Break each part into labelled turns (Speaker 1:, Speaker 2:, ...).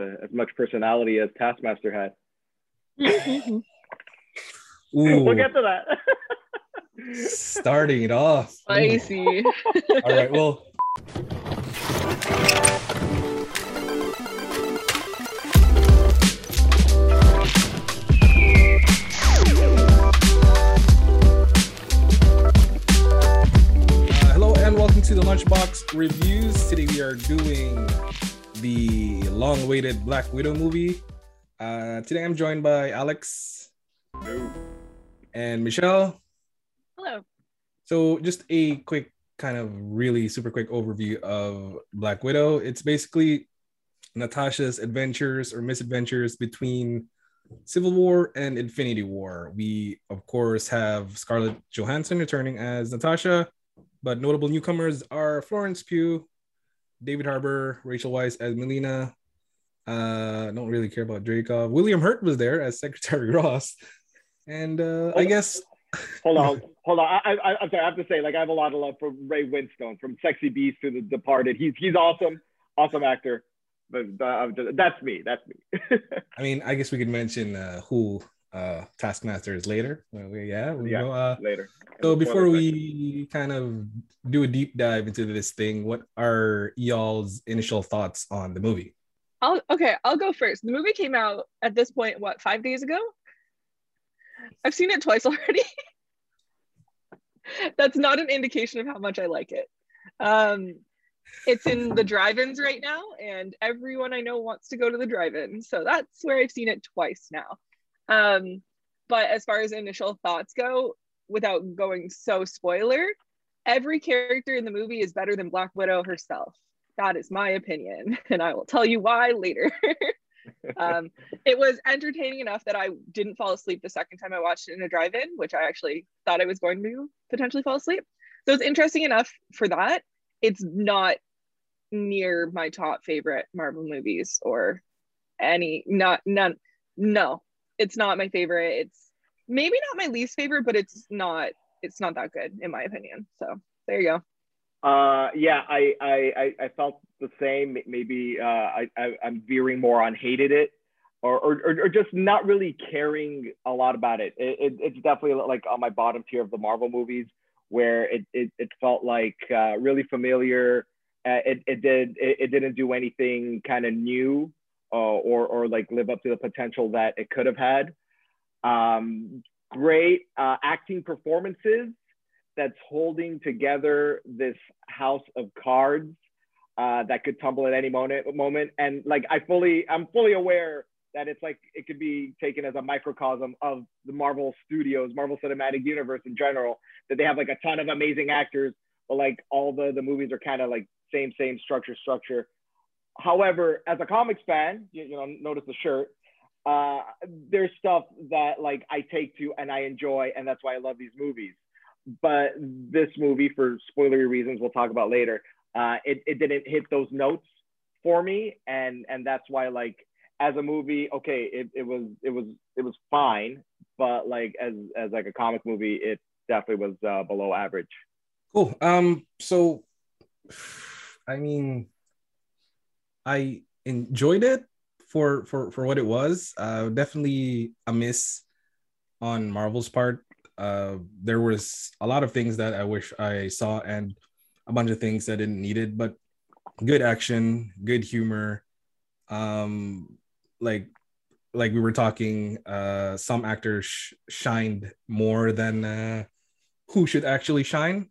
Speaker 1: uh, as much personality as Taskmaster had. We'll get to that.
Speaker 2: starting it off.
Speaker 3: Spicy.
Speaker 2: All right. Well. Uh, hello and welcome to the Lunchbox Reviews. Today we are doing the long-awaited Black Widow movie. Uh, today I'm joined by Alex and Michelle.
Speaker 3: Hello.
Speaker 2: So, just a quick, kind of really super quick overview of Black Widow. It's basically Natasha's adventures or misadventures between Civil War and Infinity War. We, of course, have Scarlett Johansson returning as Natasha, but notable newcomers are Florence Pugh, David Harbour, Rachel Weisz as Melina. Uh, don't really care about Dreykov. William Hurt was there as Secretary Ross, and uh, I guess
Speaker 1: hold on, hold on. I, I, I'm sorry. I have to say, like, I have a lot of love for Ray Winstone, from Sexy Beast to The Departed. He's he's awesome, awesome actor. But uh, that's me. That's me.
Speaker 2: I mean, I guess we could mention uh, who uh, Taskmaster is later. Well, yeah, we
Speaker 1: yeah,
Speaker 2: know, uh,
Speaker 1: later.
Speaker 2: so before we kind of do a deep dive into this thing, what are y'all's initial thoughts on the movie?
Speaker 3: I'll okay, I'll go first. The movie came out at this point, what, five days ago? I've seen it twice already. That's not an indication of how much I like it. Um, it's in the drive-ins right now, and everyone I know wants to go to the drive-in. So that's where I've seen it twice now. Um, but as far as initial thoughts go, without going so spoiler, every character in the movie is better than Black Widow herself. That is my opinion, and I will tell you why later. um, it was entertaining enough that I didn't fall asleep the second time I watched it in a drive-in, which I actually thought I was going to potentially fall asleep. So it's interesting enough for that. It's not near my top favorite Marvel movies or any not none no it's not my favorite it's maybe not my least favorite but it's not it's not that good in my opinion so there you go
Speaker 1: Uh, yeah, I, I, I, felt the same. Maybe uh, I, I, I'm veering more on hated it, or, or, or, or just not really caring a lot about it. It, it. It's definitely like on my bottom tier of the Marvel movies, where it, it, it felt like uh, really familiar. Uh, it, it did, it, it didn't do anything kind of new, uh, or, or like live up to the potential that it could have had. Um, great uh, acting performances that's holding together this house of cards uh, that could tumble at any moment moment and like i fully i'm fully aware that it's like it could be taken as a microcosm of the marvel studios marvel cinematic universe in general that they have like a ton of amazing actors but like all the the movies are kind of like same same structure structure however as a comics fan you, you know notice the shirt uh there's stuff that like i take to and i enjoy and that's why i love these movies but this movie for spoilery reasons we'll talk about later uh it, it didn't hit those notes for me and and that's why like as a movie okay it, it was it was it was fine but like as as like a comic movie it definitely was uh, below average
Speaker 2: Cool. Um. So, I mean, I enjoyed it for for for what it was. Uh, definitely a miss on Marvel's part. Uh, there was a lot of things that I wish I saw, and a bunch of things that didn't need it. But good action, good humor. Um, like like we were talking, uh, some actors sh- shined more than uh, who should actually shine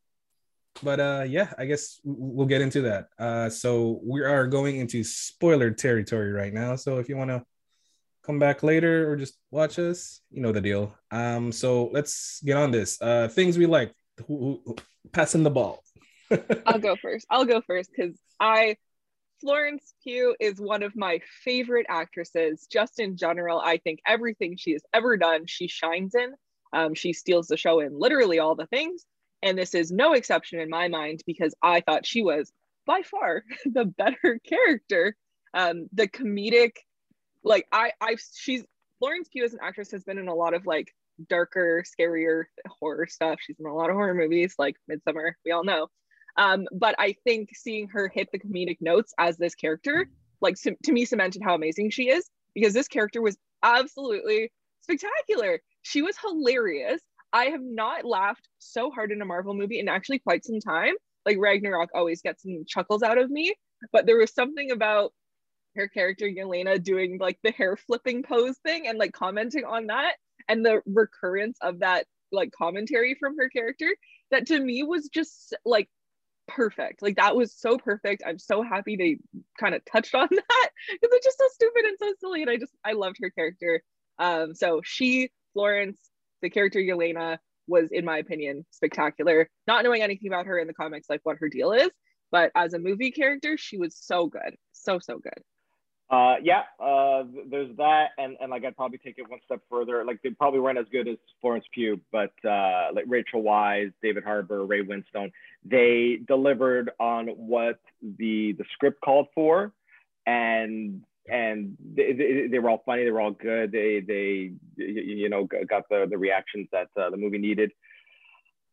Speaker 2: but uh yeah i guess we'll get into that. Uh so we are going into spoiler territory right now. So if you want to come back later or just watch us you know the deal. Um so let's get on this. Uh things we like. Passing the ball.
Speaker 3: I'll go first. I'll go first because I, Florence Pugh is one of my favorite actresses. Just in general, I think everything she has ever done, she shines in. Um, she steals the show in literally all the things, and this is no exception in my mind because I thought she was by far the better character. Um, the comedic, like I, I've she's Florence Pugh as an actress has been in a lot of like darker, scarier horror stuff. She's in a lot of horror movies like Midsommar, we all know. Um, but I think seeing her hit the comedic notes as this character like to me cemented how amazing she is because this character was absolutely spectacular. She was hilarious. I have not laughed so hard in a Marvel movie in actually quite some time. Like Ragnarok always gets some chuckles out of me, but there was something about her character Yelena doing like the hair flipping pose thing and like commenting on that and the recurrence of that like commentary from her character that to me was just like perfect. Like that was so perfect. I'm so happy they kind of touched on that because it's just so stupid and so silly. And I just I loved her character. Um, so she, Florence, the character Yelena was, in my opinion, spectacular. Not knowing anything about her in the comics, like what her deal is, but as a movie character, she was so good, so so good.
Speaker 1: Uh, yeah, uh, there's that, and and like I'd probably take it one step further. Like they probably weren't as good as Florence Pugh, but uh, like Rachel Weisz, David Harbour, Ray Winstone, they delivered on what the the script called for, and and they, they, they were all funny, they were all good. They they you know got the the reactions that uh, the movie needed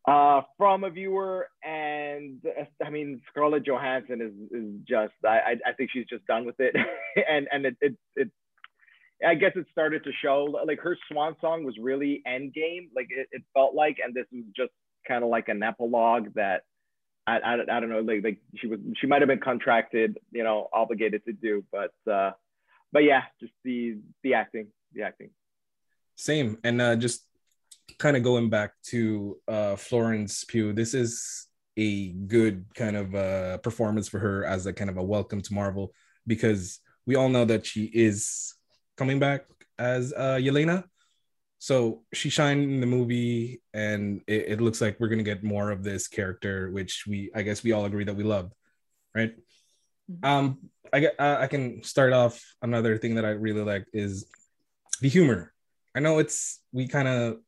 Speaker 1: uh, from a viewer. And I mean, Scarlett Johansson is, is just, I, I think she's just done with it. and and it, it, it, I guess it started to show like her swan song was really Endgame. Like it, it felt like, and this was just kind of like an epilogue that I, I, I don't know, like, like she was, she might've been contracted, you know, obligated to do, but, uh, but yeah, just the, the acting, the acting.
Speaker 2: Same. And uh, just kind of going back to uh, Florence Pugh, this is a good kind of uh, performance for her as a kind of a welcome to Marvel because we all know that she is coming back as uh, Yelena. So she shined in the movie, and it, it, looks like we're gonna get more of this character, which we I guess we all agree that we love, right? Mm-hmm. Um, I uh, I can start off. Another thing that I really like is the humor. I know it's we kind of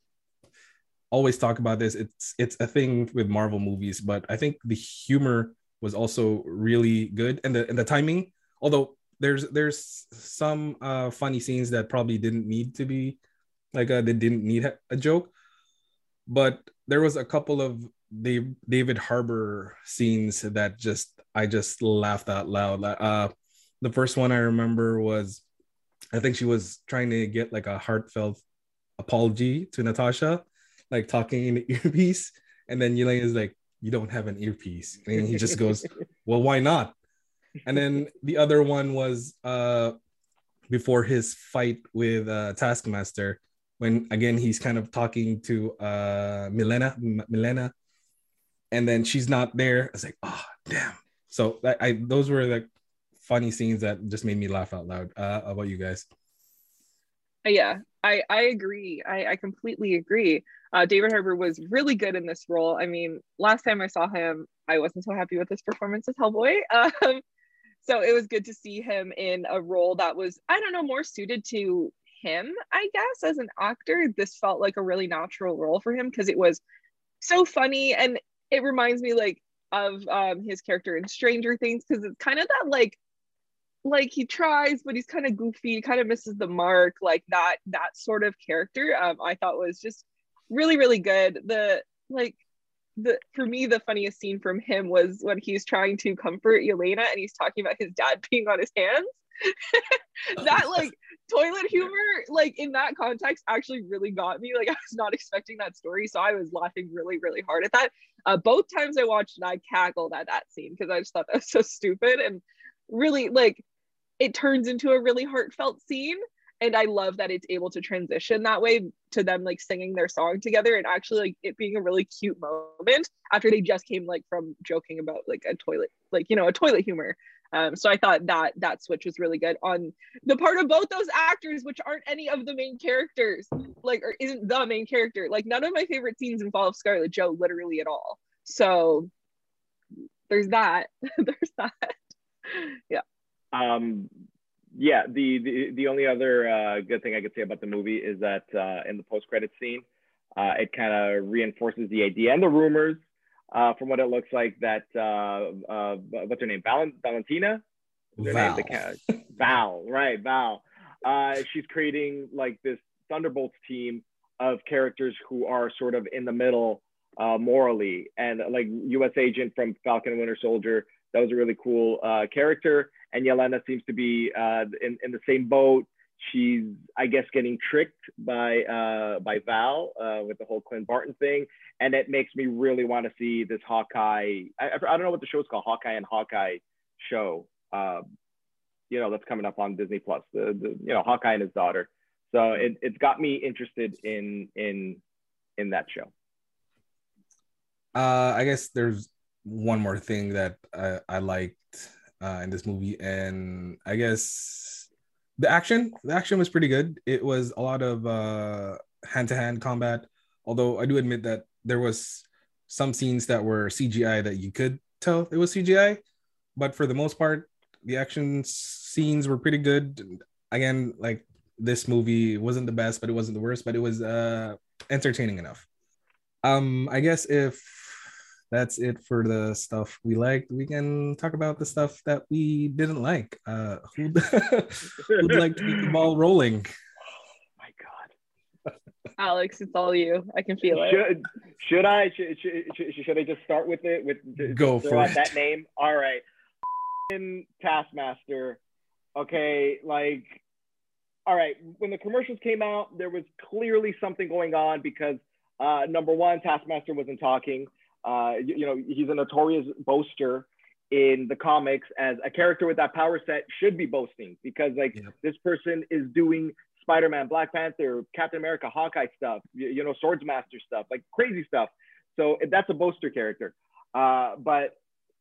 Speaker 2: always talk about this. It's it's a thing with Marvel movies, but I think the humor was also really good and the and the timing. Although there's there's some uh, funny scenes that probably didn't need to be like uh, they didn't need a joke, but there was a couple of Dave, David Harbour scenes that just I just laughed out loud. Uh, the first one I remember was I think she was trying to get like a heartfelt apology to Natasha like talking in the earpiece, and then Yelena is like, "You don't have an earpiece," and he just goes, "Well, why not?" And then the other one was uh before his fight with uh, Taskmaster, when again he's kind of talking to uh Milena, M- Milena, and then she's not there. I was like, "Oh, damn!" So I, I those were the funny scenes that just made me laugh out loud. Uh, about you guys?
Speaker 3: Yeah, I I agree. I I completely agree. Uh, David Harbour was really good in this role. I mean, last time I saw him, I wasn't so happy with his performance as Hellboy. Um, so it was good to see him in a role that was, I don't know, more suited to him, I guess, as an actor. This felt like a really natural role for him because it was so funny and it reminds me like of um, his character in Stranger Things because it's kind of that like like he tries but he's kind of goofy kind of misses the mark like that that sort of character um, i thought was just really really good. The like the for me the funniest scene from him was when he's trying to comfort Yelena and he's talking about his dad peeing on his hands. That like toilet humor like in that context actually really got me like i was not expecting that story so i was laughing really really hard at that uh, both times i watched it i cackled at that scene because i just thought that was so stupid and really like it turns into a really heartfelt scene and I love that it's able to transition that way to them like singing their song together and actually like it being a really cute moment after they just came like from joking about like a toilet like you know a toilet humor um, so I thought that that switch was really good on the part of both those actors, which aren't any of the main characters, like or isn't the main character. Like none of my favorite scenes involve Scarlett Joe literally at all. So there's that. there's that. yeah.
Speaker 1: Um, yeah, the, the the only other uh, good thing I could say about the movie is that uh, in the post credit scene, uh, it kind of reinforces the idea and the rumors uh, from what it looks like that uh, uh, what's her name, Val- Valentina,
Speaker 2: Val.
Speaker 1: Name? Val, right, Val. she's creating like this Thunderbolts team of characters who are sort of in the middle morally, and like U.S. Agent from Falcon and Winter Soldier That was a really cool uh, character. And Yelena seems to be uh, in, in the same boat. She's, I guess, getting tricked by uh, by Val uh, with the whole Clint Barton thing, and it makes me really want to see this Hawkeye. I, I don't know what the show is called, Hawkeye and Hawkeye show. Uh, you know, that's coming up on Disney Plus. The, the you know Hawkeye and his daughter. So it, it's got me interested in in in that show.
Speaker 2: Uh, I guess there's one more thing that I, I liked uh, in this movie, and I guess the action. The action was pretty good. It was a lot of uh, hand-to-hand combat. Although I do admit that there was some scenes that were CGI that you could tell it was CGI, but for the most part, the action scenes were pretty good. Again, like this movie wasn't the best, but it wasn't the worst, but it was uh entertaining enough. Um, I guess if that's it for the stuff we liked. We can talk about the stuff that we didn't like. Uh, who'd, who'd like to keep the ball rolling?
Speaker 1: Oh my God.
Speaker 3: Alex, it's all you. I can feel it.
Speaker 1: Should, should I? Should, should, should, I just start with it? With
Speaker 2: Go for it.
Speaker 1: that name. All right. Taskmaster. Okay, like all right, when the commercials came out, there was clearly something going on because uh, number one, Taskmaster wasn't talking. Uh, you, you, know, he's a notorious boaster in the comics as a character with that power set should be boasting because like this person is doing Spider-Man, Black Panther, Captain America, Hawkeye stuff, you, you know, Swordsmaster stuff, like crazy stuff. So that's a boaster character. Uh, but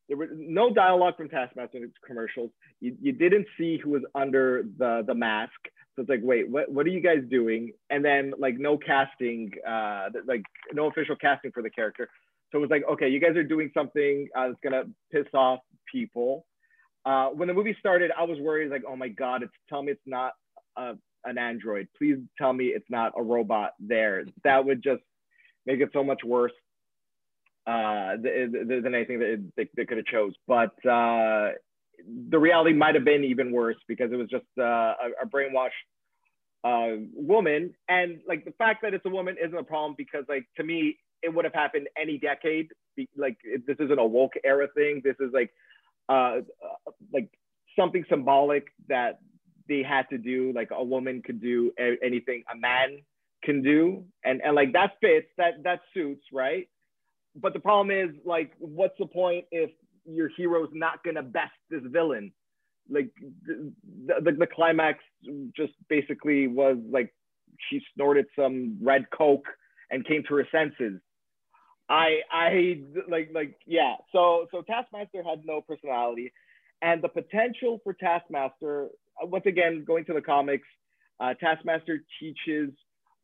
Speaker 1: there was no dialogue from Taskmaster in its commercials. You, you didn't see who was under the the mask. So it's like, wait, what, what are you guys doing? And then like no casting, uh, like no official casting for the character. So it was like, okay, you guys are doing something uh, that's gonna piss off people. Uh, when the movie started, I was worried, like, oh my god, it's tell me it's not uh, an android. Please tell me it's not a robot there. That would just make it so much worse uh, than anything that they, they could have chose. But uh, the reality might have been even worse because it was just uh, a, a brainwashed uh, woman. And like the fact that it's a woman isn't a problem because like to me, it would have happened any decade. Like this isn't a woke era thing. This is like uh, like something symbolic that they had to do. Like a woman could do anything a man can do, and and like that fits. That that suits, right? But the problem is like, what's the point if your hero's not gonna best this villain? Like the, the, the climax just basically was like she snorted some red coke and came to her senses I I like like yeah. So so Taskmaster had no personality, and the potential for Taskmaster uh, once again going to the comics, uh, Taskmaster teaches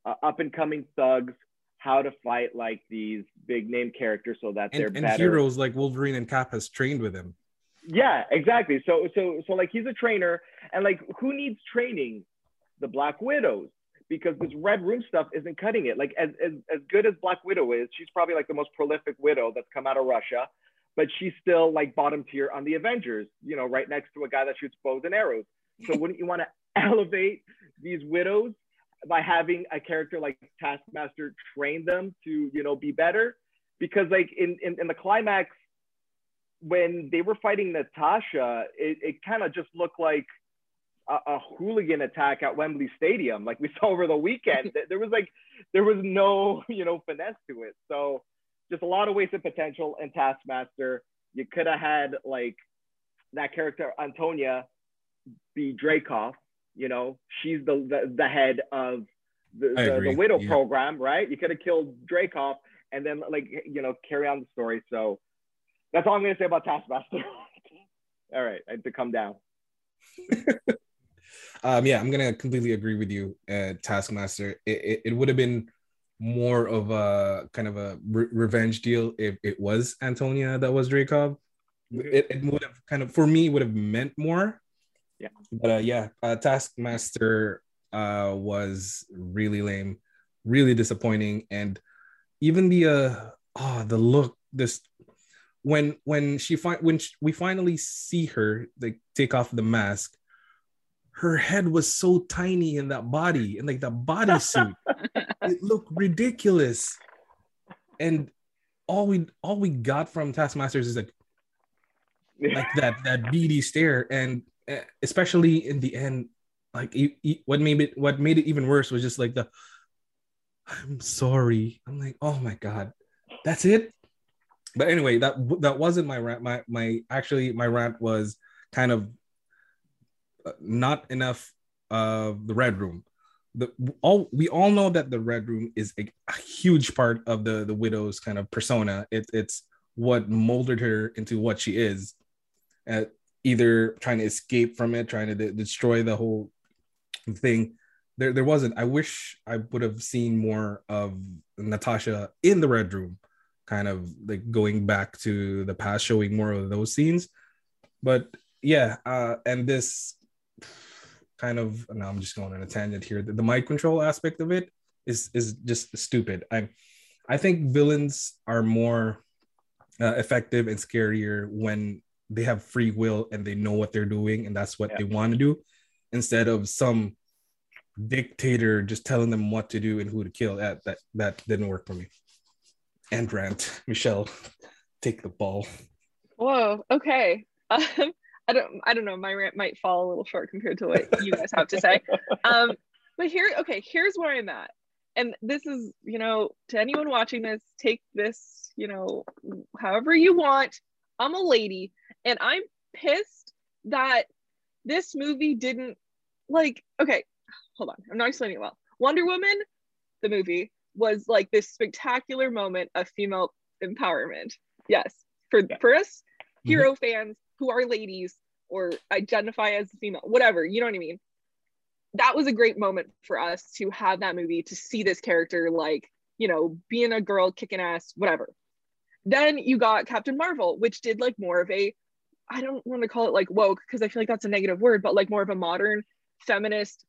Speaker 1: uh, up and coming thugs how to fight like these big name characters so that they're
Speaker 2: and,
Speaker 1: and
Speaker 2: better. heroes like Wolverine and Cap has trained with him.
Speaker 1: Yeah, exactly. So so so like he's a trainer, and like who needs training? The Black Widows because this red room stuff isn't cutting it. Like as, as, as good as Black Widow is, she's probably like the most prolific widow that's come out of Russia, but she's still like bottom tier on the Avengers, you know, right next to a guy that shoots bows and arrows. So wouldn't you want to elevate these widows by having a character like Taskmaster train them to, you know, be better? Because like in, in, in the climax, when they were fighting Natasha, it, it kind of just looked like – a, a, hooligan attack at Wembley Stadium, like we saw over the weekend. there was like, there was no, you know, finesse to it. So just a lot of wasted potential in Taskmaster. You could have had like that character Antonia be Dreykov. You know, she's the the, the head of the, the, the, widow yeah. program, right? You could have killed Dreykov and then like you know carry on the story. So that's all I'm gonna say about Taskmaster. all right, I had to come down.
Speaker 2: Um, yeah, I'm gonna completely agree with you. Uh, Taskmaster, it, it, it would have been more of a kind of a re- revenge deal if it was Antonia that was Dreykov. It, it would have kind of for me would have meant more.
Speaker 1: Yeah.
Speaker 2: But uh, yeah, uh, Taskmaster uh, was really lame, really disappointing, and even the uh oh the look this when when she fi- when she, we finally see her like take off the mask her head was so tiny in that body and like the bodysuit it looked ridiculous and all we all we got from taskmasters is like like that that beady stare, and uh, especially in the end, like he, he, what made it what made it even worse was just like the I'm sorry. I'm like, oh my god, that's it. But anyway, that that wasn't my rant. My my actually my rant was kind of not enough of the red room. The all we all know that the red room is a, a huge part of the the widow's kind of persona. It, it's what molded her into what she is. Uh, either trying to escape from it, trying to de- destroy the whole thing. There, there wasn't. I wish I would have seen more of Natasha in the red room, kind of like going back to the past, showing more of those scenes. But yeah, uh, and this kind of now I'm just going on a tangent here. The, the mind control aspect of it is is just stupid. I I think villains are more uh, effective and scarier when they have free will and they know what they're doing and that's what yeah. they want to do instead of some dictator just telling them what to do and who to kill that that that didn't work for me and rant michelle take the ball
Speaker 3: whoa okay um, i don't i don't know my rant might fall a little short compared to what you guys have to say. Um but here okay here's where i'm at. And this is you know to anyone watching this take this you know however you want. I'm a lady and i'm pissed that this movie didn't like okay hold on i'm not explaining it well. Wonder woman the movie was like this spectacular moment of female empowerment. Yes for yeah. for us mm-hmm. hero fans who are ladies or identify as female whatever you know what i mean? That was a great moment for us to have that movie to see this character like you know being a girl kicking ass whatever. Then you got captain marvel which did like more of a i don't want to call it like woke because i feel like that's a negative word but like more of a modern feminist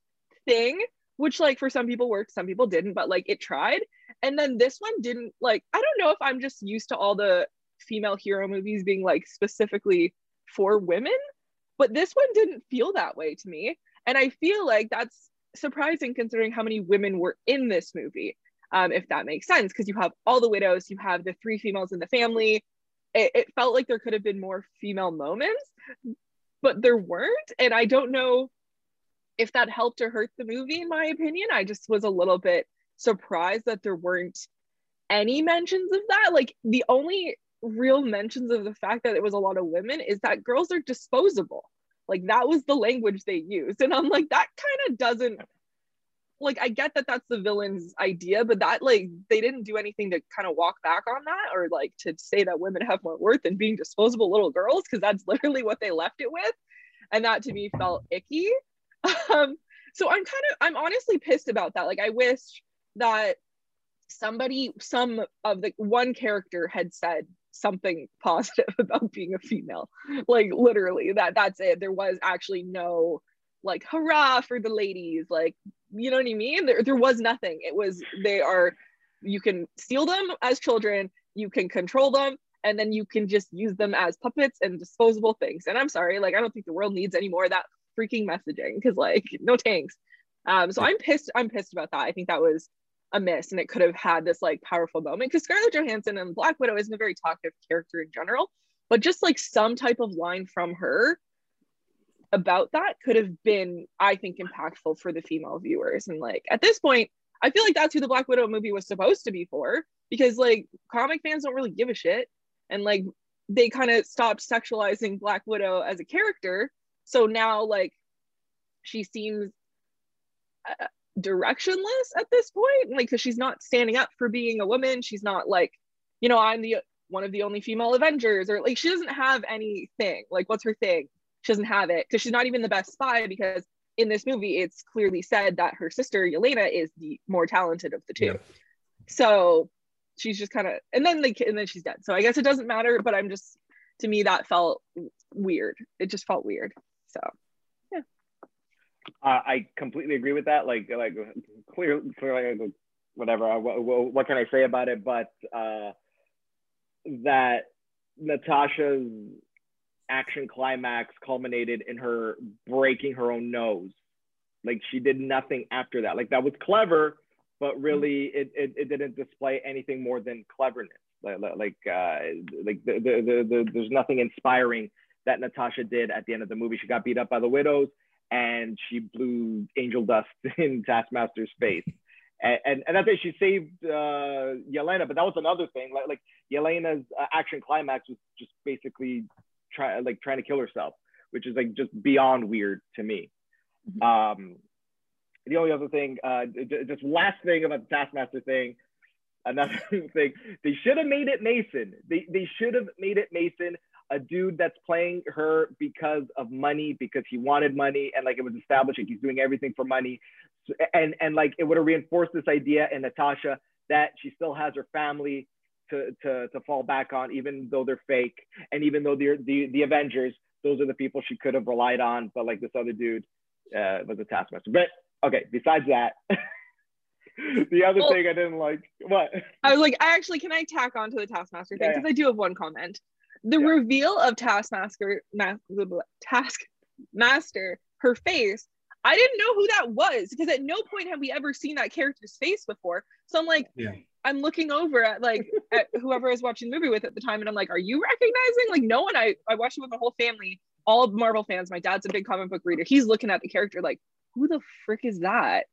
Speaker 3: thing which like for some people worked some people didn't but like it tried. And then this one didn't like i don't know if i'm just used to all the female hero movies being like specifically for women but this one didn't feel that way to me and I feel like that's surprising considering how many women were in this movie, um, if that makes sense, because you have all the widows, you have the three females in the family. It, it felt like there could have been more female moments, but there weren't. And I don't know if that helped or hurt the movie, in my opinion. I just was a little bit surprised that there weren't any mentions of that. Like the only real mentions of the fact that it was a lot of women is that girls are disposable. Like that was the language they used. And I'm like, that kind of doesn't like I get that that's the villain's idea, but that like they didn't do anything to kind of walk back on that or like to say that women have more worth than being disposable little girls because that's literally what they left it with, and that to me felt icky. Um, so I'm kind of I'm honestly pissed about that. Like I wish that somebody some of the one character had said something positive about being a female. Like literally that that's it. There was actually no like hurrah for the ladies. Like you know what i mean? There, there was nothing. It was they are you can steal them as children you can control them and then you can just use them as puppets and disposable things. And i'm sorry like i don't think the world needs any more of that freaking messaging because like no tanks um so i'm pissed i'm pissed about that. I think that was a miss and it could have had this like powerful moment because Scarlett Johansson and Black Widow isn't a very talkative character in general, but just like some type of line from her about that could have been, I think, impactful for the female viewers. And like at this point, I feel like that's who the Black Widow movie was supposed to be for because like comic fans don't really give a shit. And like they kind of stopped sexualizing Black Widow as a character. So now like she seems uh, directionless at this point like because she's not standing up for being a woman. She's not like you know i'm the one of the only female avengers or like she doesn't have anything. Like what's her thing? She doesn't have it because she's not even the best spy because in this movie it's clearly said that her sister Yelena is the more talented of the two. Yeah. so she's just kind of and then like and then she's dead. So i guess it doesn't matter but i'm just to me that felt weird. It just felt weird. So
Speaker 1: uh, I completely agree with that. Like, like clear, clearly, whatever. Uh, what, what, can I say about it? But uh, that Natasha's action climax culminated in her breaking her own nose. Like she did nothing after that. Like that was clever, but really it, it, it didn't display anything more than cleverness. Like like uh, like the, the, the, the, there's nothing inspiring that Natasha did at the end of the movie. She got beat up by the widows and she blew angel dust in Taskmaster's face. And, and, and that's it. She saved uh, Yelena, but that was another thing. Like, like Yelena's uh, action climax was just basically try, like trying to kill herself, which is like just beyond weird to me. Mm-hmm. Um, the only other thing, uh, just last thing about the Taskmaster thing, another thing, they should have made it Mason. They, they should have made it Mason a dude that's playing her because of money, because he wanted money, and like it was established, like he's doing everything for money, and and like it would have reinforced this idea in Natasha that she still has her family to to to fall back on, even though they're fake, and even though they're the the Avengers, those are the people she could have relied on, but like this other dude uh, was a taskmaster. But okay, besides that. the other well, thing I didn't like. What?
Speaker 3: I was like, I actually can I tack on to the Taskmaster thing because yeah, yeah. I do have one comment the yeah. reveal of Taskmaster, ma- Taskmaster, her face, I didn't know who that was because at no point have we ever seen that character's face before. So I'm like, yeah. I'm looking over at like at whoever I was watching the movie with at the time, and I'm like, are you recognizing? Like, no one. I I watched it with my whole family, all Marvel fans. My dad's a big comic book reader. He's looking at the character like, who the frick is that?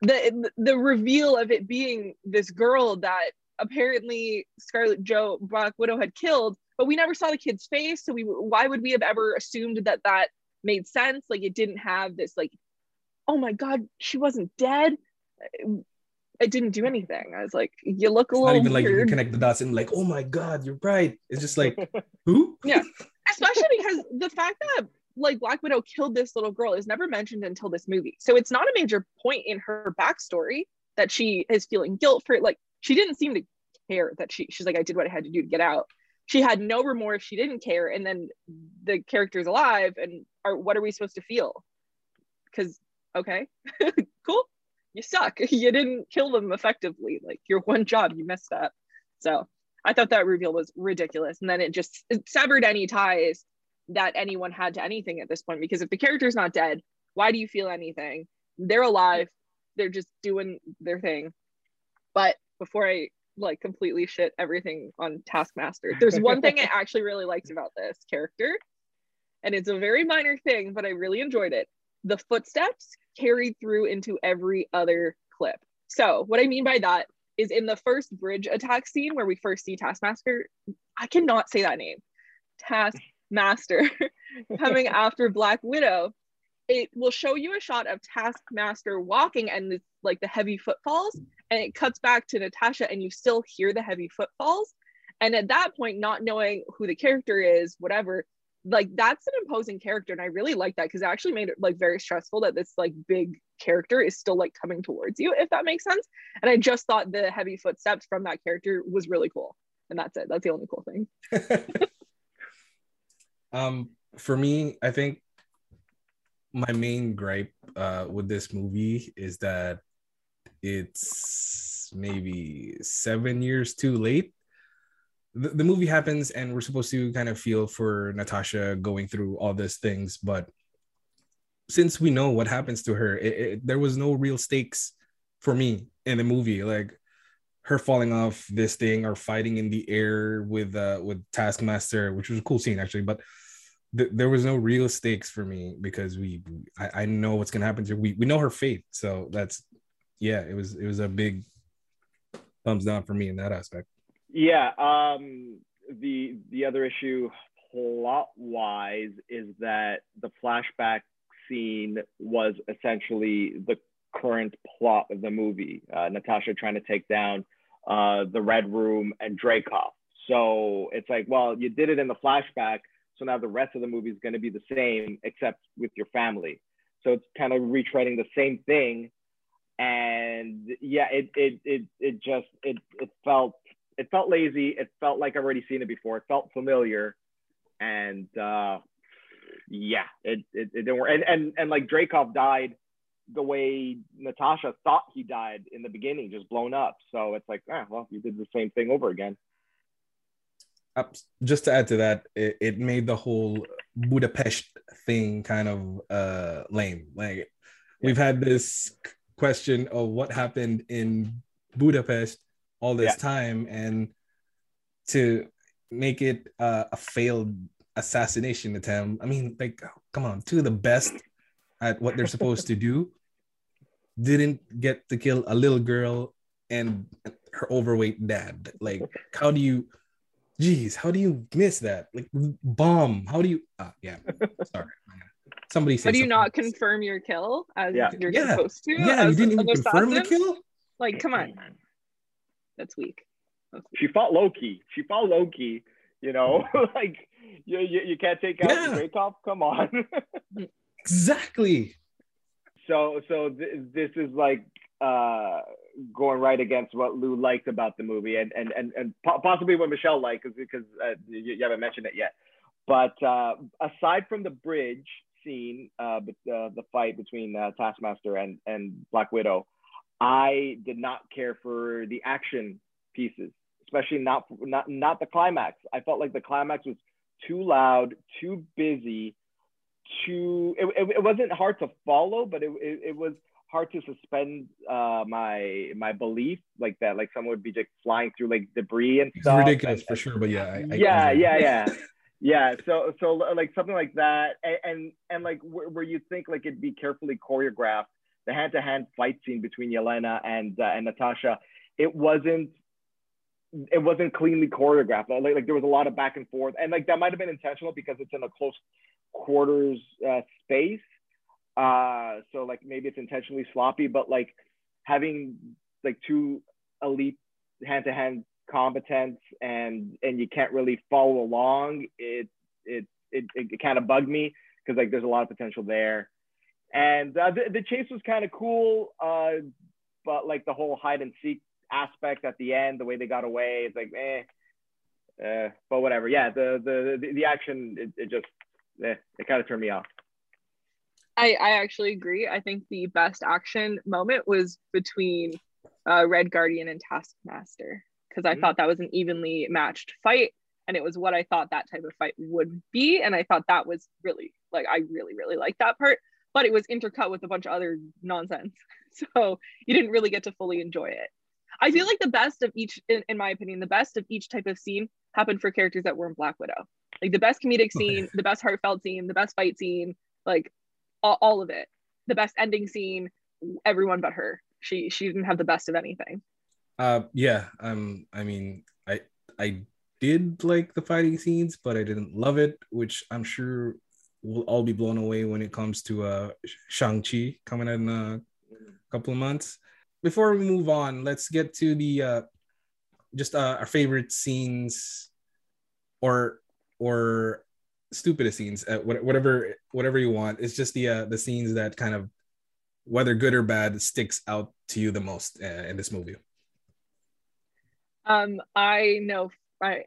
Speaker 3: The the reveal of it being this girl that apparently Scarlet Joe Black Widow had killed but we never saw the kid's face so we why would we have ever assumed that that made sense? Like it didn't have this like oh my god she wasn't dead. It didn't do anything. I was like you look a it's little not even
Speaker 2: weird. like you can connect the dots and like oh my god you're right. It's just like who?
Speaker 3: Yeah. Especially because the fact that like black widow killed this little girl is never mentioned until this movie. So it's not a major point in her backstory that she is feeling guilt for it like she didn't seem to care that she she's like i did what i had to do to get out she had no remorse. She didn't care. And then the character's alive and are what are we supposed to feel? Because okay cool. You suck. You didn't kill them effectively. Like your one job. You messed up. So i thought that reveal was ridiculous. And then it just it severed any ties that anyone had to anything at this point. Because if the character's not dead why do you feel anything? They're alive. They're just doing their thing. But before i like completely shit everything on Taskmaster. There's one thing I actually really liked about this character, and it's a very minor thing, but I really enjoyed it. The footsteps carried through into every other clip. So, what I mean by that is in the first bridge attack scene where we first see Taskmaster, I cannot say that name, Taskmaster coming after Black Widow. It will show you a shot of Taskmaster walking and like the heavy footfalls, and it cuts back to Natasha and you still hear the heavy footfalls. And at that point, not knowing who the character is, whatever, like that's an imposing character. And I really like that because it actually made it like very stressful that this like big character is still like coming towards you, if that makes sense. And I just thought the heavy footsteps from that character was really cool. And that's it. That's the only cool thing.
Speaker 2: um, for me, I think my main gripe uh, with this movie is that it's maybe seven years too late. The, the movie happens, and we're supposed to kind of feel for Natasha going through all these things, but since we know what happens to her, it, it, there was no real stakes for me in the movie. Like her falling off this thing or fighting in the air with uh with Taskmaster, which was a cool scene actually, but th- there was no real stakes for me because we I, I know what's gonna happen to her. We we know her fate, so that's yeah, it was it was a big thumbs down for me in that aspect.
Speaker 1: Yeah. Um, the the other issue plot wise is that the flashback scene was essentially the current plot of the movie. Uh, Natasha trying to take down uh, the Red Room and Dreykov. So it's like, well, you did it in the flashback, so now the rest of the movie is going to be the same, except with your family. So it's kind of retreading the same thing and yeah, it it it it just it it felt it felt lazy. It felt like I've already seen it before. It felt familiar, and uh, yeah, it, it it didn't work. And and and like Dreykov died the way Natasha thought he died in the beginning, just blown up. So it's like, ah, well, you did the same thing over again.
Speaker 2: Just to add to that, it, it made the whole Budapest thing kind of uh lame. Like yeah. we've had this question of what happened in Budapest all this yeah. time and to make it uh, a failed assassination attempt. I mean, like, come on, two of the best at what they're supposed to do didn't get to kill a little girl and her overweight dad. Like, how do you? Geez, how do you miss that? Like, bomb. How do you? Uh, yeah, sorry. Somebody say.
Speaker 3: How do you not
Speaker 2: else.
Speaker 3: confirm your kill as
Speaker 1: Yeah.
Speaker 3: you're
Speaker 2: Yeah.
Speaker 3: supposed to?
Speaker 2: Yeah, you didn't even confirm the kill.
Speaker 3: Like, come on, that's weak. That's weak.
Speaker 1: She fought Loki. She fought Loki. You know, like you, you, you can't take out
Speaker 2: Yeah.
Speaker 1: Dreykov. Come on.
Speaker 2: Exactly.
Speaker 1: so so th- this is like uh going right against what Lou liked about the movie and and and, and po- possibly what Michelle liked because because uh, you, you haven't mentioned it yet. But uh, aside from the bridge scene, uh, but uh, the fight between uh, Taskmaster and and Black Widow, I did not care for the action pieces, especially not not not the climax. I felt like the climax was too loud, too busy, too. It, it, it wasn't hard to follow, but it, it, it was hard to suspend uh, my my belief like that. Like someone would be just flying through like debris and
Speaker 2: It's
Speaker 1: stuff.
Speaker 2: ridiculous
Speaker 1: and-
Speaker 2: for sure, but yeah. I, I,
Speaker 1: yeah,
Speaker 2: I-
Speaker 1: yeah, yeah, yeah. So, so like something like that, and and, and like where, where you think like it'd be carefully choreographed, the hand-to-hand fight scene between Yelena and uh, and Natasha, it wasn't. It wasn't cleanly choreographed. Like, like there was a lot of back and forth, and like that might have been intentional because it's in a close quarters uh, space. Uh, so like maybe it's intentionally sloppy, but like having like two elite hand-to-hand competence and and you can't really follow along it it it, it, kind of bugged me because like there's a lot of potential there. And uh, the, the chase was kind of cool uh but like the whole hide and seek aspect at the end the way they got away it's like eh uh, but whatever. Yeah the the the, the action it, it just eh, it kind of turned me off.
Speaker 3: I, I actually agree. I think the best action moment was between uh, Red Guardian and Taskmaster because I
Speaker 1: Mhm.
Speaker 3: thought that was an evenly matched fight, and it was what I thought that type of fight would be, and I thought that was really like I really really liked that part, but it was intercut with a bunch of other nonsense, so you didn't really get to fully enjoy it. I feel like the best of each, in, in my opinion, the best of each type of scene happened for characters that were in Black Widow. Like the best comedic scene, the best heartfelt scene, the best fight scene, like all, all of it. The best ending scene, everyone but her. She she didn't have the best of anything.
Speaker 2: Uh, yeah. Um, I mean, I I did like the fighting scenes, but I didn't love it, which I'm sure we'll all be blown away when it comes to uh Shang Chi coming in a couple of months. Before we move on, let's get to the uh just uh, our favorite scenes or or stupidest scenes uh, whatever whatever you want it's just the uh, the scenes that kind of whether good or bad sticks out to you the most uh, in this movie
Speaker 3: Um, I know I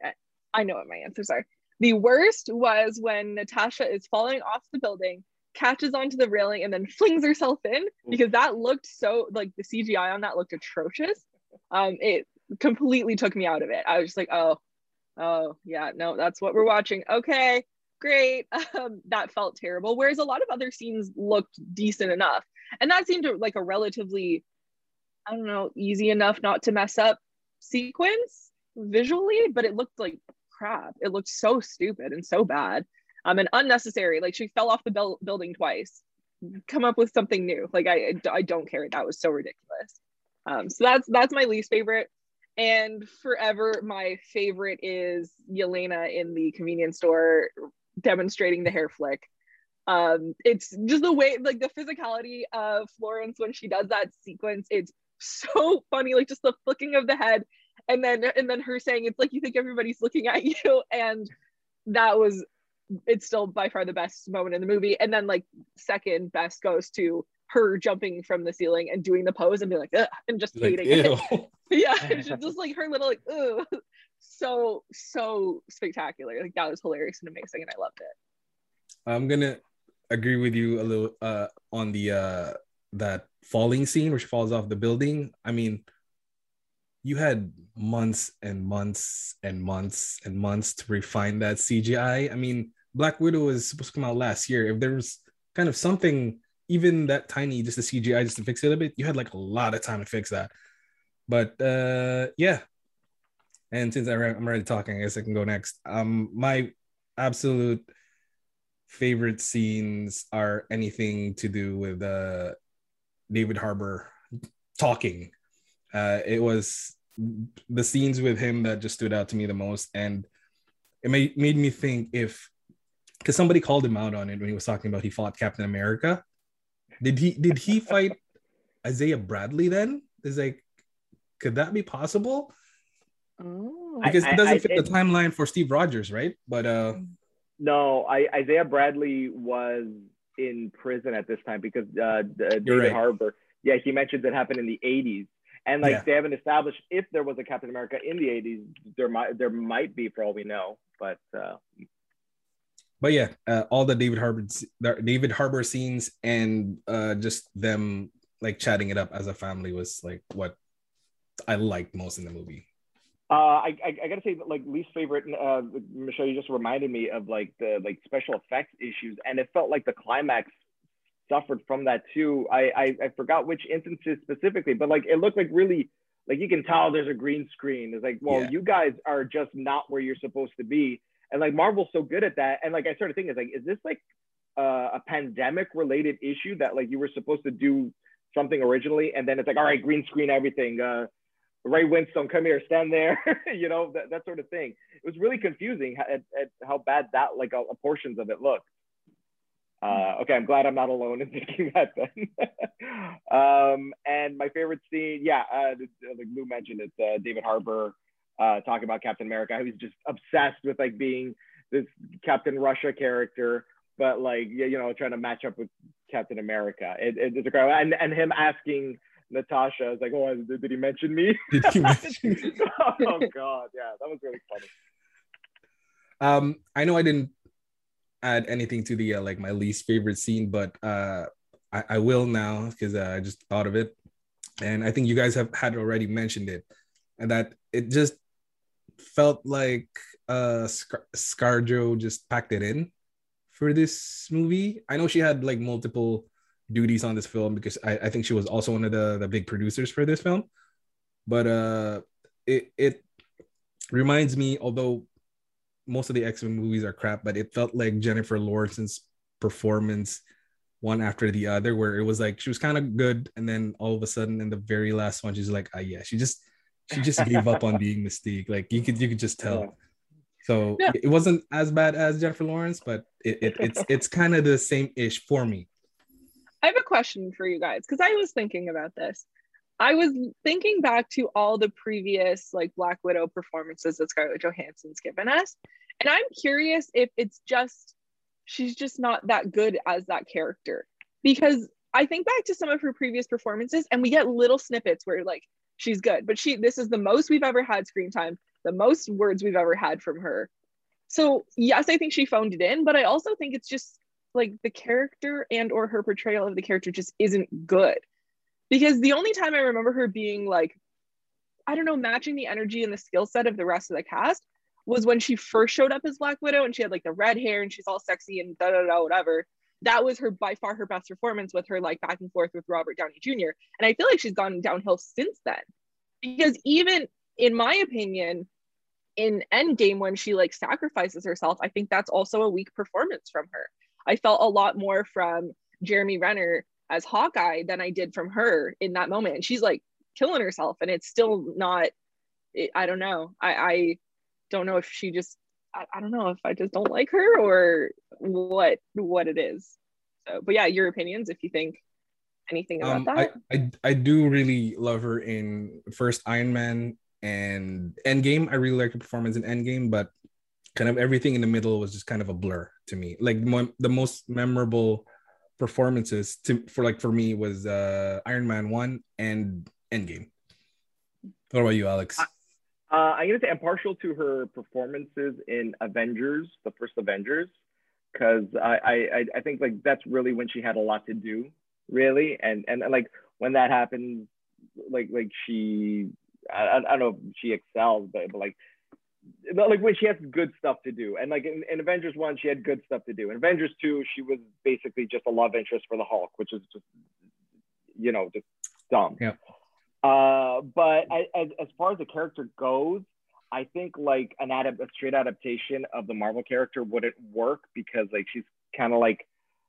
Speaker 3: I- know what my answers are. The worst was when Natasha is falling off the building, catches onto the railing, and then flings herself in because that looked so like the CGI on that looked atrocious. Um, it completely took me out of it. I was just like, oh, oh yeah, no, that's what we're watching. Okay, great. Um, that felt terrible. Whereas a lot of other scenes looked decent enough, and that seemed like a relatively, I don't know, easy enough not to mess up sequence visually, but it looked like crap. It looked so stupid and so bad. Um, and unnecessary. Like she fell off the buil- building twice. Come up with something new. Like I, I don't care. That was so ridiculous. Um, so that's that's my least favorite. And forever, my favorite is Yelena in the convenience store demonstrating the hair flick. Um, it's just the way, like the physicality of Florence when she does that sequence. It's so funny, like just the flicking of the head, and then and then her saying it's like you think everybody's looking at you, and that was it's still by far the best moment in the movie. And then like second best goes to her jumping from the ceiling and doing the pose and be like, Ugh, and just
Speaker 2: like,
Speaker 3: hating it. yeah, it's just like her little like, Ugh. so so spectacular. Like that was hilarious and amazing, and I loved it.
Speaker 2: i'm gonna agree with you a little uh on the uh that falling scene where she falls off the building i mean you had months and months and months and months to refine that cgi i. Mean black widow was supposed to come out last year. If there was kind of something even that tiny just the cgi just to fix it a bit you had like a lot of time to fix that. But uh yeah. And since i'm already talking i guess i can go next. Um my absolute favorite scenes are anything to do with uh, David Harbour talking. Uh, it was the scenes with him that just stood out to me the most, and it made made me think if because somebody called him out on it when he was talking about he fought Captain America. Did he did he fight Isaiah Bradley then? Is like, could that be possible? Oh, because it doesn't I, I, fit the timeline for Steve Rogers, right? But uh
Speaker 1: no, I, Isaiah Bradley was in prison at this time because uh, David right. Harbour. Yeah, he mentioned that happened in the 80s. And like yeah. they haven't established if there was a Captain America in the 80s, there might there might be for all we know. But uh,
Speaker 2: but yeah, uh, all the David Harbour David Harbour scenes and uh, just them like chatting it up as a family was like what I liked most in the movie.
Speaker 1: Uh, I, I, I gotta say like least favorite. Uh, Michelle, you just reminded me of like the like special effects issues, and it felt like the climax suffered from that too. I, I I forgot which instances specifically, but like it looked like really like you can tell there's a green screen. It's like, well, yeah. you guys are just not where you're supposed to be, and like Marvel's so good at that. And like I started thinking, it's like, is this like uh, a pandemic related issue that like you were supposed to do something originally, and then it's like, all right, green screen everything. Uh, Ray Winstone, come here, stand there, you know, that, that sort of thing. It was really confusing at, at how bad that, like, a, a portions of it looked. Uh, okay, I'm glad I'm not alone in thinking that then. um, and my favorite scene, yeah, uh, like Lou mentioned, it's uh, David Harbour uh, talking about Captain America. He's just obsessed with like being this Captain Russia character, but like you know, trying to match up with Captain America. It, it, it's great, and and him asking Natasha. I was like, oh, did, he mention me? Did he mention me? oh God, yeah, that was really funny.
Speaker 2: Um, I know I didn't add anything to the uh, like my least favorite scene, but uh, I, I will now because uh, I just thought of it, and I think you guys have had already mentioned it, and that it just felt like uh Scar- ScarJo just packed it in for this movie. I know she had like multiple duties on this film because I, I think she was also one of the, the big producers for this film. But uh, it it reminds me, although most of the X Men movies are crap, but it felt like Jennifer Lawrence's performance one after the other, where it was like she was kind of good, and then all of a sudden in the very last one, she's like, ah, yeah, she just she just gave up on being Mystique. Like you could you could just tell. Yeah. So yeah. it wasn't as bad as Jennifer Lawrence, but it, it it's it's kind of the same ish for me.
Speaker 3: I have a question for you guys because I was thinking about this. I was thinking back to all the previous like Black Widow performances that Scarlett Johansson's given us. And I'm curious if it's just she's just not that good as that character. Because I think back to some of her previous performances and we get little snippets where like she's good, but she this is the most we've ever had screen time, the most words we've ever had from her. So yes, I think she phoned it in, but I also think it's just like the character and or her portrayal of the character just isn't good. Because the only time i remember her being like i don't know matching the energy and the skill set of the rest of the cast was when she first showed up as black widow and she had like the red hair and she's all sexy and da da da whatever. That was her by far her best performance with her like back and forth with robert downey jr and i feel like she's gone downhill since then. Because even in my opinion in endgame when she like sacrifices herself i think that's also a weak performance from her I felt a lot more from Jeremy Renner as Hawkeye than I did from her in that moment. And she's like killing herself, and it's still not. It, I don't know. I, I don't know if she just. I, I don't know if I just don't like her or what what it is. So, but yeah, your opinions if you think anything about um, that.
Speaker 2: I, I I do really love her in first Iron Man and Endgame. I really like her performance in Endgame, but kind of everything in the middle was just kind of a blur to me. Like the most memorable performances to for like for me was uh Iron Man one and Endgame. What about you, Alex?
Speaker 1: Uh, I'm gonna say I'm partial to her performances in Avengers, the first Avengers, because I, I I think like that's really when she had a lot to do, really, and and, and like when that happened, like like she I, I don't know if she excels, but, but like like when she has good stuff to do. And like in, in, Avengers one, she had good stuff to do. In Avengers two, she was basically just a love interest for the Hulk, which is just you know just dumb.
Speaker 2: Yeah.
Speaker 1: Uh, but I, as as far as the character goes, I think like an adap- a straight adaptation of the Marvel character wouldn't work because like she's kind of like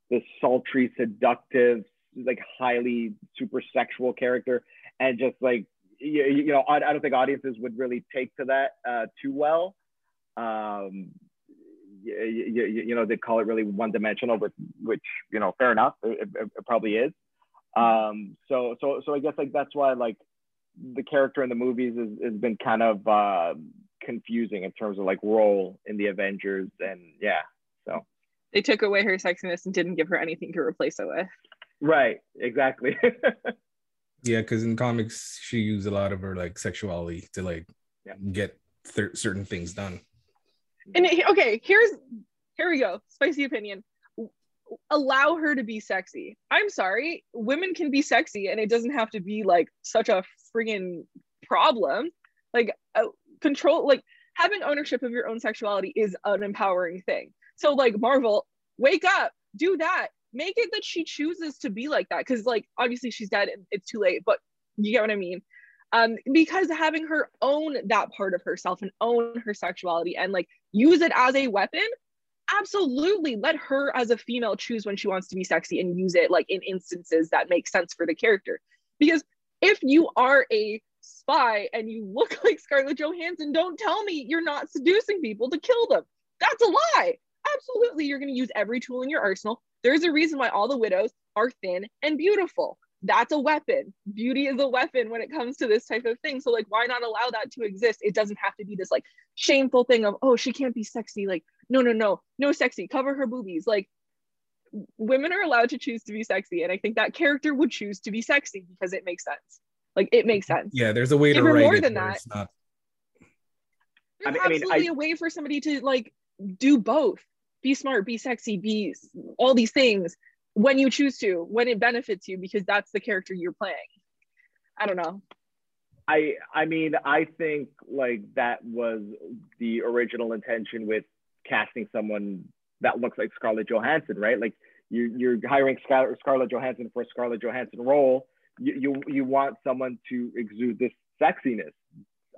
Speaker 1: this sultry, seductive, like highly super sexual character, and just like you, you know, I, I don't think audiences would really take to that uh, too well. Um, you, you, you know, they call it really one dimensional, but which you know, fair enough, it, it, it probably is. Um, so so so I guess like that's why like the character in the movies has, has been kind of uh, confusing in terms of like role in the Avengers and yeah. So
Speaker 3: they took away her sexiness and didn't give her anything to replace it with.
Speaker 1: Right. Exactly.
Speaker 2: yeah, because in comics she used a lot of her like sexuality to like yeah. get certain things done.
Speaker 3: And okay, here's here we go. Spicy opinion allow her to be sexy. I'm sorry, women can be sexy and it doesn't have to be like such a friggin' problem. Like uh, control, like having ownership of your own sexuality is an empowering thing. So like Marvel, wake up, do that. Make it that she chooses to be like that because like obviously she's dead and it's too late, but you get what I mean. Um, because having her own that part of herself and own her sexuality and like use it as a weapon absolutely let her as a female choose when she wants to be sexy and use it like in instances that make sense for the character. Because if you are a spy and you look like scarlett johansson don't tell me you're not seducing people to kill them. That's a lie. Absolutely you're going to use every tool in your arsenal there's a reason why all the widows are thin and beautiful that's a weapon. Beauty is a weapon when it comes to this type of thing. So like why not allow that to exist? It doesn't have to be this like shameful thing of oh she can't be sexy. Like no no no no sexy. Cover her boobies. Like women are allowed to choose to be sexy and I think that character would choose to be sexy because it makes sense. Like it makes sense.
Speaker 2: Yeah, there's a way Give to write more it than that. Not...
Speaker 3: There's I mean, absolutely I... a way for somebody to like do both. Be smart, be sexy, be all these things when you choose to, when it benefits you, because that's the character you're playing. I don't know.
Speaker 1: I I mean I think like that was the original intention with casting someone that looks like Scarlett Johansson, right? Like you you're hiring Scar- Scarlett Johansson for a Scarlett Johansson role. You you, you want someone to exude this sexiness,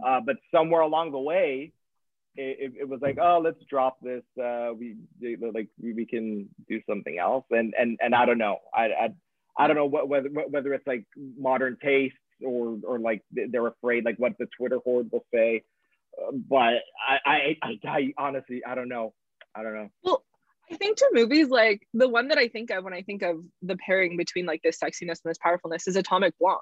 Speaker 1: uh, but somewhere along the way, it, it, was like, oh, let's drop this. Uh, we like we can do something else, and and and I don't know. I I, I don't know what, whether whether it's like modern tastes or or like they're afraid like what the Twitter horde will say. Uh, but I, I I I honestly I don't know. I don't know.
Speaker 3: Well, I think to movies like the one that I think of when I think of the pairing between like this sexiness and this powerfulness is Atomic Blonde.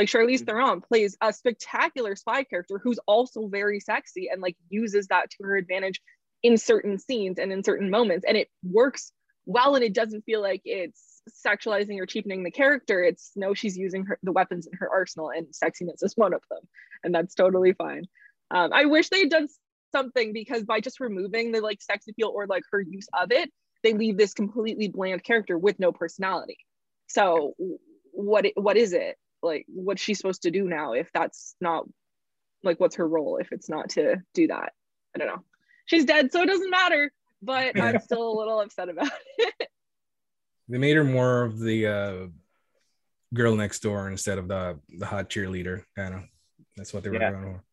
Speaker 3: Like Charlize mm-hmm. Theron plays a spectacular spy character who's also very sexy and like uses that to her advantage in certain scenes and in certain moments. And it works well and it doesn't feel like it's sexualizing or cheapening the character. It's no, she's using her the weapons in her arsenal and sexiness is one of them. And that's totally fine. Um, I wish they had done something because by just removing the like sex appeal or like her use of it, they leave this completely bland character with no personality. So what what is it? Like what's she supposed to do now if that's not like what's her role if it's not to do that? I don't know. She's dead so it doesn't matter but i'm still a little upset about it.
Speaker 2: They made her more of the uh, girl next door instead of the the hot cheerleader kind of that's what they were yeah. going for.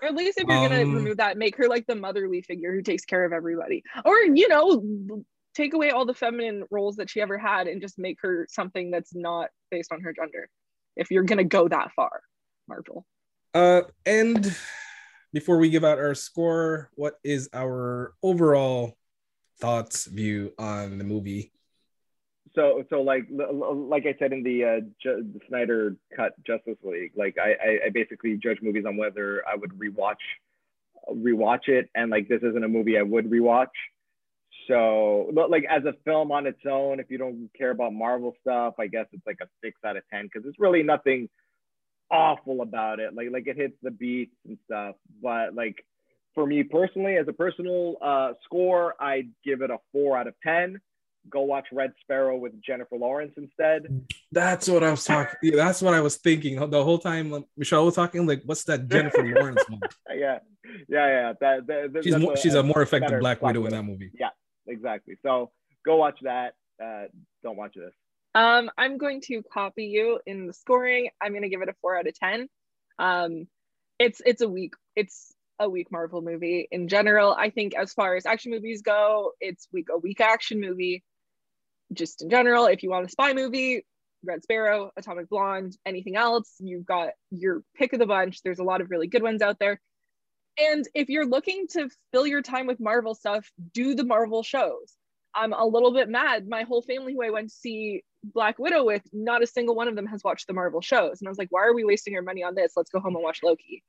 Speaker 3: Or at least if you're um, gonna remove that make her like the motherly figure who takes care of everybody. Or you know take away all the feminine roles that she ever had and just make her something that's not based on her gender if you're gonna go that far marvel.
Speaker 2: Uh and before we give out our score what is our overall thoughts view on the movie?
Speaker 1: So so like like i said in the uh the snyder cut justice league like I, I basically judge movies on whether i would rewatch rewatch it and like this isn't a movie i would rewatch so, like as a film on its own, if you don't care about Marvel stuff, I guess it's like a six out of ten because it's really nothing awful about it. Like, like it hits the beats and stuff. But like for me personally, as a personal uh, score, I'd give it a four out of ten. Go watch Red Sparrow with Jennifer Lawrence instead.
Speaker 2: That's what I was talking. that's what I was thinking the whole time. Michelle was talking like, "What's that Jennifer Lawrence
Speaker 1: movie?" yeah, yeah, yeah. That, that,
Speaker 2: she's more, a, she's a more effective Black Widow in that movie.
Speaker 1: Yeah, exactly. So go watch that. Uh, don't watch this.
Speaker 3: Um, I'm going to copy you in the scoring. I'm going to give it a four out of 10. Um, it's it's a weak it's a weak Marvel movie in general. I think as far as action movies go, it's weak a weak action movie. Just in general, if you want a spy movie, Red Sparrow, Atomic Blonde, anything else, you've got your pick of the bunch. There's a lot of really good ones out there. And if you're looking to fill your time with Marvel stuff, do the Marvel shows. I'm a little bit mad. My whole family who I went to see Black Widow with, not a single one of them has watched the Marvel shows. And I was like, why are we wasting our money on this? Let's go home and watch Loki.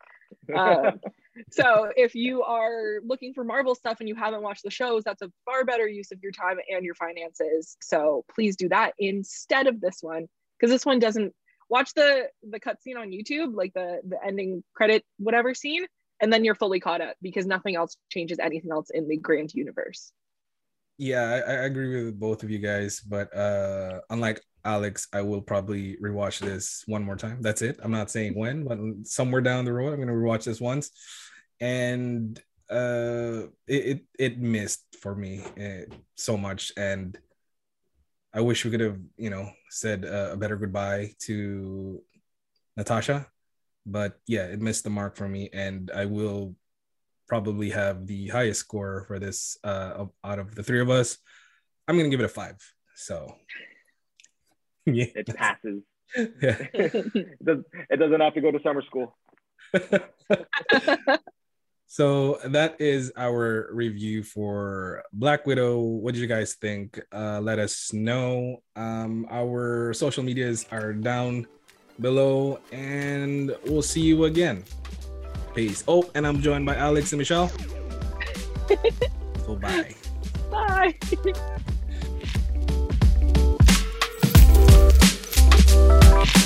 Speaker 3: Um, so if you are looking for Marvel stuff and you haven't watched the shows, that's a far better use of your time and your finances. So please do that instead of this one, because this one doesn't watch the the cutscene on YouTube, like the the ending credit whatever scene, and then you're fully caught up because nothing else changes anything else in the grand universe.
Speaker 2: Yeah, I, I agree with both of you guys, but uh unlike Alex, I will probably rewatch this one more time. That's it. I'm not saying when, but somewhere down the road, I'm gonna rewatch this once. And uh it it, it missed for me uh, so much and I wish we could have, you know, said uh, a better goodbye to Natasha, but yeah, it missed the mark for me, and I will probably have the highest score for this uh, out of the three of us. I'm gonna give it a five. So
Speaker 1: yeah, it passes. Yeah. it, does, it doesn't have to go to summer school.
Speaker 2: so that is our review for Black Widow. What did you guys think? Uh, let us know. Um, our social medias are down below, and we'll see you again. Peace. Oh, and I'm joined by Alex and Michelle. so bye.
Speaker 3: Bye.